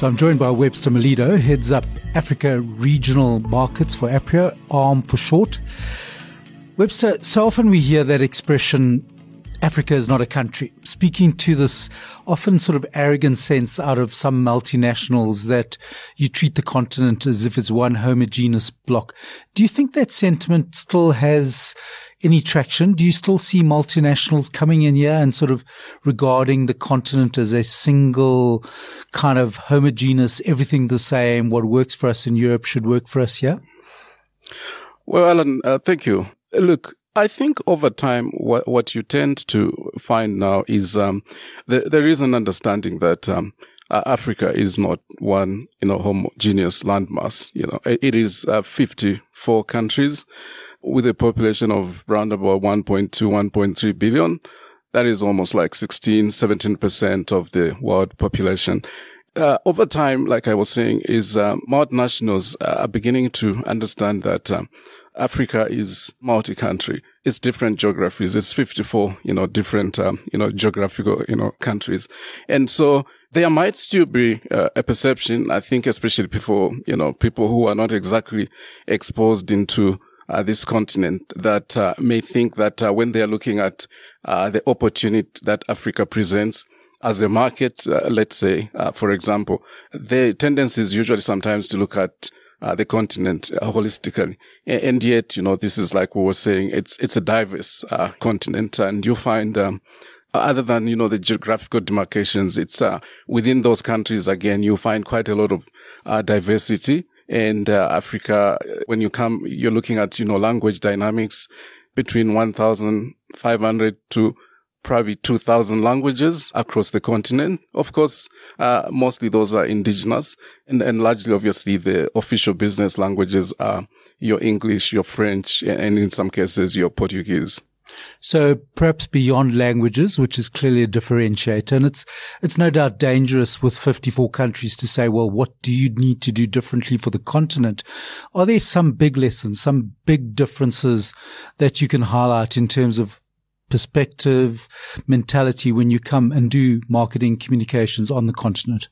So I'm joined by Webster Malido, heads up Africa Regional Markets for APRIO, ARM for short. Webster, so often we hear that expression, Africa is not a country, speaking to this often sort of arrogant sense out of some multinationals that you treat the continent as if it's one homogeneous block. Do you think that sentiment still has any traction? Do you still see multinationals coming in here and sort of regarding the continent as a single kind of homogeneous, everything the same, what works for us in Europe should work for us here? Well, Alan, uh, thank you. Look, I think over time, what, what you tend to find now is um, the, there is an understanding that um, Africa is not one, you know, homogeneous landmass. You know, it is uh, 54 countries with a population of around about 1.2, 1.3 billion. That is almost like 16, 17% of the world population. Uh, over time, like I was saying, is uh, multinationals are beginning to understand that um, Africa is multi-country. It's different geographies. It's 54, you know, different, um, you know, geographical, you know, countries. And so there might still be uh, a perception, I think, especially before, you know, people who are not exactly exposed into uh, this continent that uh, may think that uh, when they are looking at uh, the opportunity that Africa presents as a market, uh, let's say, uh, for example, the tendency is usually sometimes to look at the continent holistically, and yet, you know, this is like we were saying, it's it's a diverse continent, and you find. Um, other than you know the geographical demarcations, it's within those countries again you find quite a lot of diversity and uh, Africa, when you come, you're looking at, you know, language dynamics between 1,500 to probably 2,000 languages across the continent. Of course, uh, mostly those are indigenous and, and largely, obviously, the official business languages are your English, your French, and in some cases, your Portuguese. So perhaps beyond languages, which is clearly a differentiator. And it's, it's no doubt dangerous with 54 countries to say, well, what do you need to do differently for the continent? Are there some big lessons, some big differences that you can highlight in terms of perspective, mentality when you come and do marketing communications on the continent?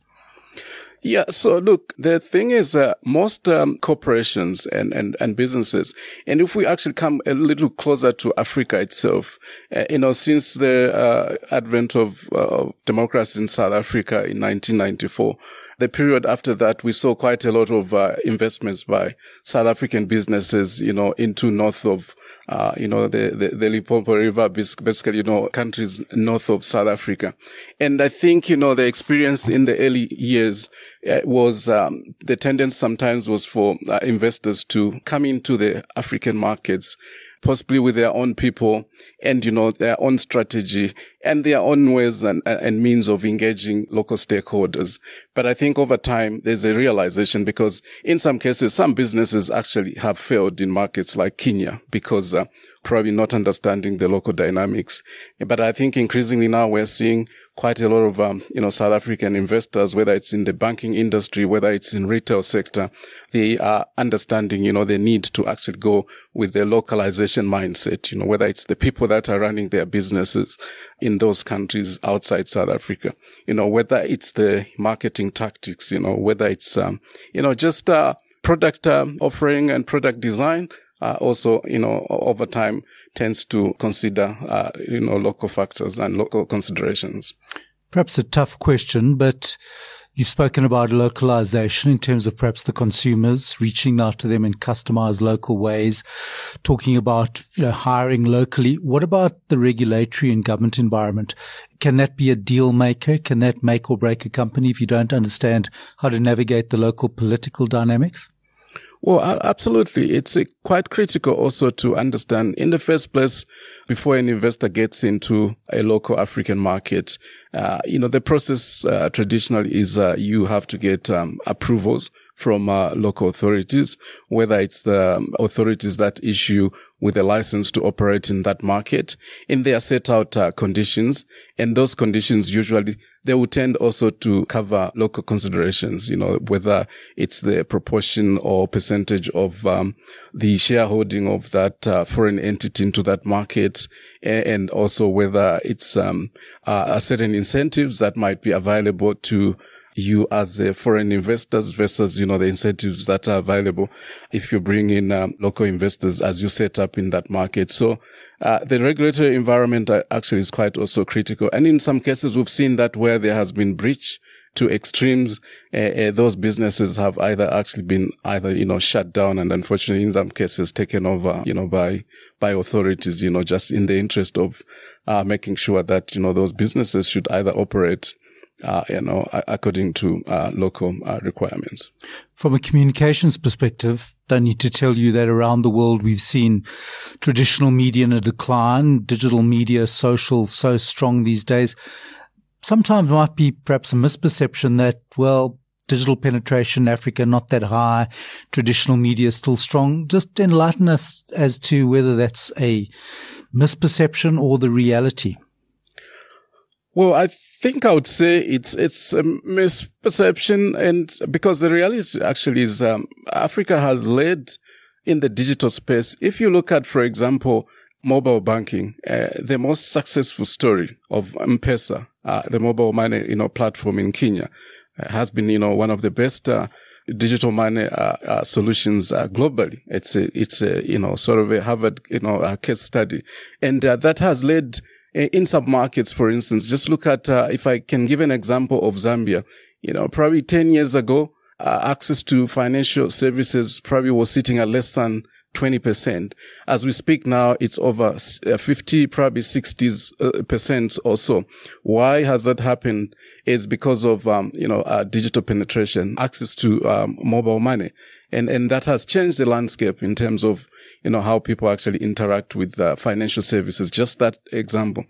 Yeah. So look, the thing is, uh, most um, corporations and, and, and businesses, and if we actually come a little closer to Africa itself, uh, you know, since the uh, advent of uh, democracy in South Africa in 1994, the period after that, we saw quite a lot of uh, investments by South African businesses, you know, into north of, uh, you know, the, the, the Limpopo River, basically, you know, countries north of South Africa. And I think, you know, the experience in the early years uh, was, um, the tendency sometimes was for uh, investors to come into the African markets possibly with their own people and, you know, their own strategy and their own ways and, and means of engaging local stakeholders. But I think over time, there's a realization because in some cases, some businesses actually have failed in markets like Kenya because uh, probably not understanding the local dynamics. But I think increasingly now we're seeing quite a lot of, um, you know, South African investors, whether it's in the banking industry, whether it's in retail sector, they are understanding, you know, the need to actually go with the localization mindset, you know, whether it's the people that are running their businesses in those countries outside South Africa, you know, whether it's the marketing tactics, you know, whether it's, um, you know, just, uh, product um, offering and product design uh, also, you know, over time tends to consider, uh, you know, local factors and local considerations. Perhaps a tough question, but you've spoken about localization in terms of perhaps the consumers reaching out to them in customized local ways, talking about you know, hiring locally. What about the regulatory and government environment? Can that be a deal maker? Can that make or break a company if you don't understand how to navigate the local political dynamics? Well, absolutely. It's quite critical also to understand in the first place, before an investor gets into a local African market, uh, you know, the process uh, traditionally is uh, you have to get um, approvals from uh, local authorities, whether it's the um, authorities that issue with a license to operate in that market. And they are set out uh, conditions, and those conditions usually they will tend also to cover local considerations, you know, whether it's the proportion or percentage of um, the shareholding of that uh, foreign entity into that market, and also whether it's um, uh, certain incentives that might be available to you as a foreign investors versus, you know, the incentives that are available if you bring in um, local investors as you set up in that market. So, uh, the regulatory environment uh, actually is quite also critical. And in some cases, we've seen that where there has been breach to extremes, uh, uh, those businesses have either actually been either, you know, shut down and unfortunately in some cases taken over, you know, by, by authorities, you know, just in the interest of, uh, making sure that, you know, those businesses should either operate uh, you know, according to uh, local uh, requirements. From a communications perspective, don't need to tell you that around the world we've seen traditional media in a decline, digital media, social so strong these days. Sometimes it might be perhaps a misperception that, well, digital penetration in Africa not that high, traditional media still strong. Just enlighten us as to whether that's a misperception or the reality. Well, I think I would say it's it's a misperception, and because the reality actually is um, Africa has led in the digital space. If you look at, for example, mobile banking, uh, the most successful story of M-Pesa, uh, the mobile money you know platform in Kenya, uh, has been you know one of the best. Uh, digital money uh, uh, solutions globally. It's a, it's a, you know, sort of a Harvard, you know, case study. And that has led in some markets, for instance, just look at, uh, if I can give an example of Zambia, you know, probably 10 years ago, uh, access to financial services probably was sitting at less than 20%. As we speak now, it's over uh, 50, probably 60 uh, percent or so. Why has that happened? Is because of, um, you know, uh, digital penetration, access to um, mobile money. And, and that has changed the landscape in terms of you know, how people actually interact with uh, financial services. Just that example.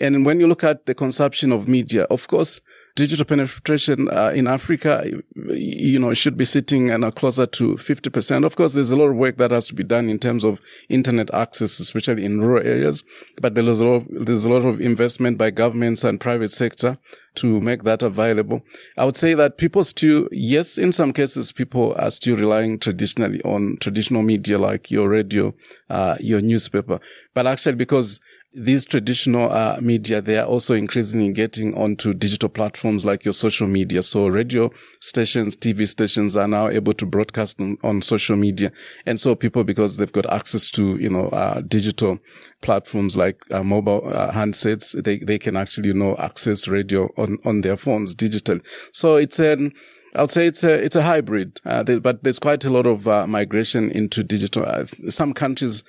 And when you look at the consumption of media, of course, digital penetration uh, in Africa, you know, should be sitting and uh, closer to 50%. Of course, there's a lot of work that has to be done in terms of internet access, especially in rural areas. But there's a lot of, there's a lot of investment by governments and private sector to make that available. I would say that people still, yes, in some cases, people are still relying traditionally on traditional media like your radio, uh, your newspaper. But actually, because these traditional uh, media, they are also increasingly getting onto digital platforms like your social media. So radio stations, TV stations are now able to broadcast on, on social media. And so people, because they've got access to, you know, uh, digital platforms like uh, mobile uh, handsets, they, they can actually, you know, access radio on, on their phones digital. So it's an, I'll say it's a it's a hybrid, uh, but there's quite a lot of uh, migration into digital. Uh, some countries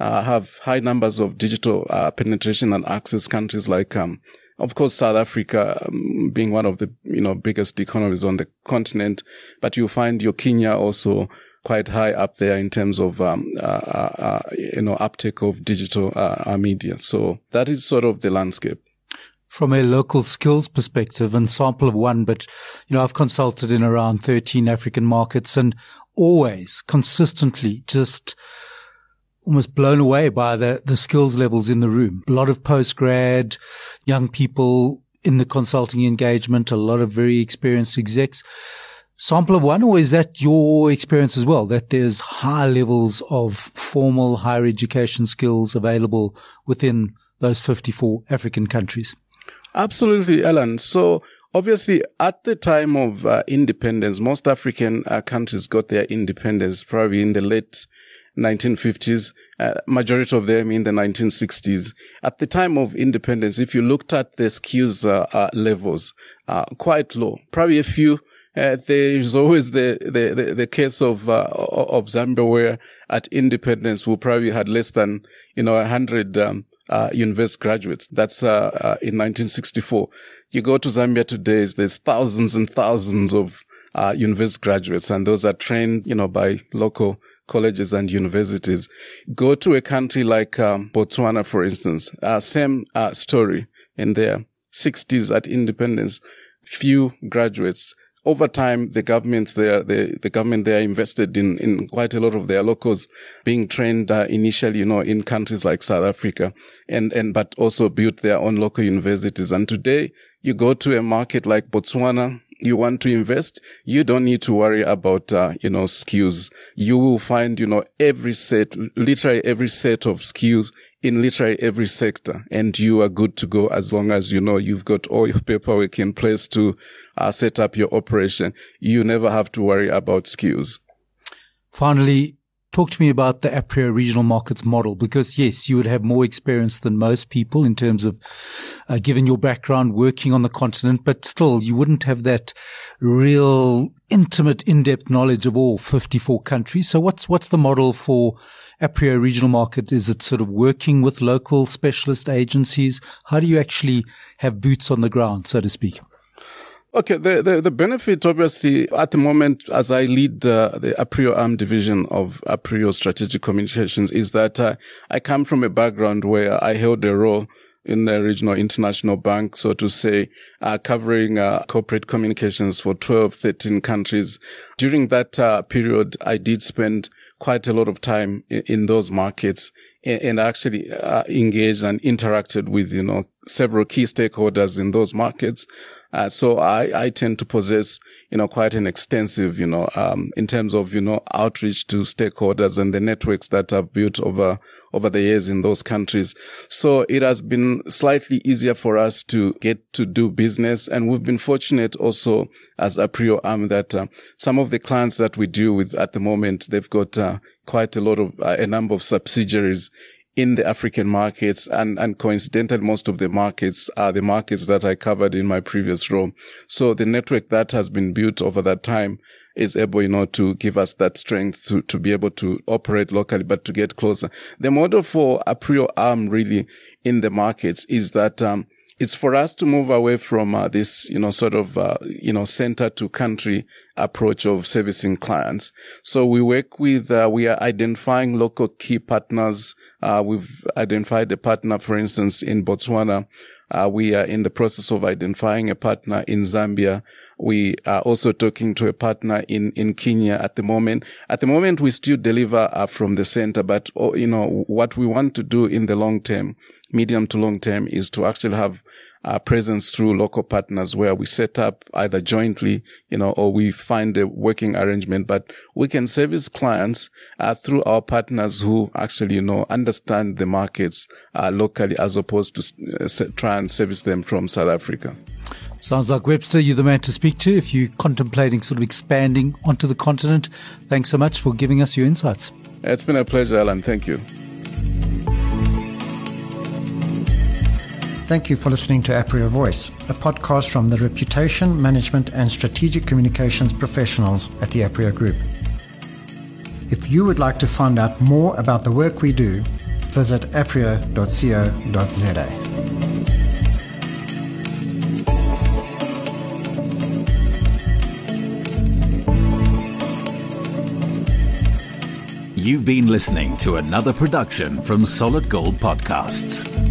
uh, have high numbers of digital uh, penetration and access countries like, um, of course, South Africa um, being one of the, you know, biggest economies on the continent, but you find your Kenya also quite high up there in terms of, um, uh, uh, uh you know, uptake of digital uh, media. So that is sort of the landscape from a local skills perspective and sample of one, but you know, I've consulted in around 13 African markets and always consistently just almost blown away by the, the skills levels in the room. A lot of post grad, young people in the consulting engagement, a lot of very experienced execs. Sample of one, or is that your experience as well? That there's high levels of formal higher education skills available within those 54 African countries? Absolutely, Alan. So obviously at the time of uh, independence, most African uh, countries got their independence probably in the late 1950s, uh, majority of them in the 1960s. At the time of independence, if you looked at the skills uh, uh, levels, uh, quite low, probably a few. Uh, there's always the, the, the, the case of, uh, of Zambia where at independence we probably had less than, you know, a hundred, um, university graduates. That's, in 1964. You go to Zambia today, there's thousands and thousands of, university graduates and those are trained, you know, by local colleges and universities. Go to a country like um, Botswana, for instance, uh, same uh, story in their 60s at independence, few graduates. Over time, the governments there, the, the government there invested in, in quite a lot of their locals being trained uh, initially, you know, in countries like South Africa and, and, but also built their own local universities. And today you go to a market like Botswana, you want to invest, you don't need to worry about, uh, you know, skills. You will find, you know, every set, literally every set of skills in literally every sector and you are good to go as long as you know you've got all your paperwork in place to uh, set up your operation. You never have to worry about skills. Finally, talk to me about the APRIO regional markets model because yes, you would have more experience than most people in terms of uh, given your background working on the continent, but still you wouldn't have that real intimate, in-depth knowledge of all 54 countries. So what's, what's the model for APRIO regional market? Is it sort of working with local specialist agencies? How do you actually have boots on the ground, so to speak? Okay, the, the, the, benefit obviously at the moment as I lead uh, the APRIO ARM division of APRIO Strategic Communications is that uh, I come from a background where I held a role in the regional international bank, so to say, uh, covering uh, corporate communications for 12, 13 countries. During that uh, period, I did spend quite a lot of time in, in those markets and, and actually uh, engaged and interacted with, you know, several key stakeholders in those markets. Uh, so I, I tend to possess, you know, quite an extensive, you know, um, in terms of, you know, outreach to stakeholders and the networks that I've built over, over the years in those countries. So it has been slightly easier for us to get to do business. And we've been fortunate also as APRIO Arm that uh, some of the clients that we deal with at the moment, they've got uh, quite a lot of, uh, a number of subsidiaries in the African markets and, and coincidentally, most of the markets are the markets that I covered in my previous role. So the network that has been built over that time is able, you know, to give us that strength to, to be able to operate locally, but to get closer. The model for APRIO arm really in the markets is that, um, it's for us to move away from uh, this, you know, sort of, uh, you know, center to country approach of servicing clients. So we work with, uh, we are identifying local key partners. Uh, we've identified a partner, for instance, in Botswana. Uh, we are in the process of identifying a partner in Zambia. We are also talking to a partner in, in Kenya at the moment. At the moment, we still deliver uh, from the center, but, oh, you know, what we want to do in the long term medium to long term is to actually have a presence through local partners where we set up either jointly, you know, or we find a working arrangement, but we can service clients uh, through our partners who actually, you know, understand the markets uh, locally as opposed to uh, try and service them from South Africa. Sounds like Webster, you're the man to speak to if you're contemplating sort of expanding onto the continent. Thanks so much for giving us your insights. It's been a pleasure, Alan. Thank you. Thank you for listening to APRIO Voice, a podcast from the reputation, management, and strategic communications professionals at the APRIO Group. If you would like to find out more about the work we do, visit aprio.co.za. You've been listening to another production from Solid Gold Podcasts.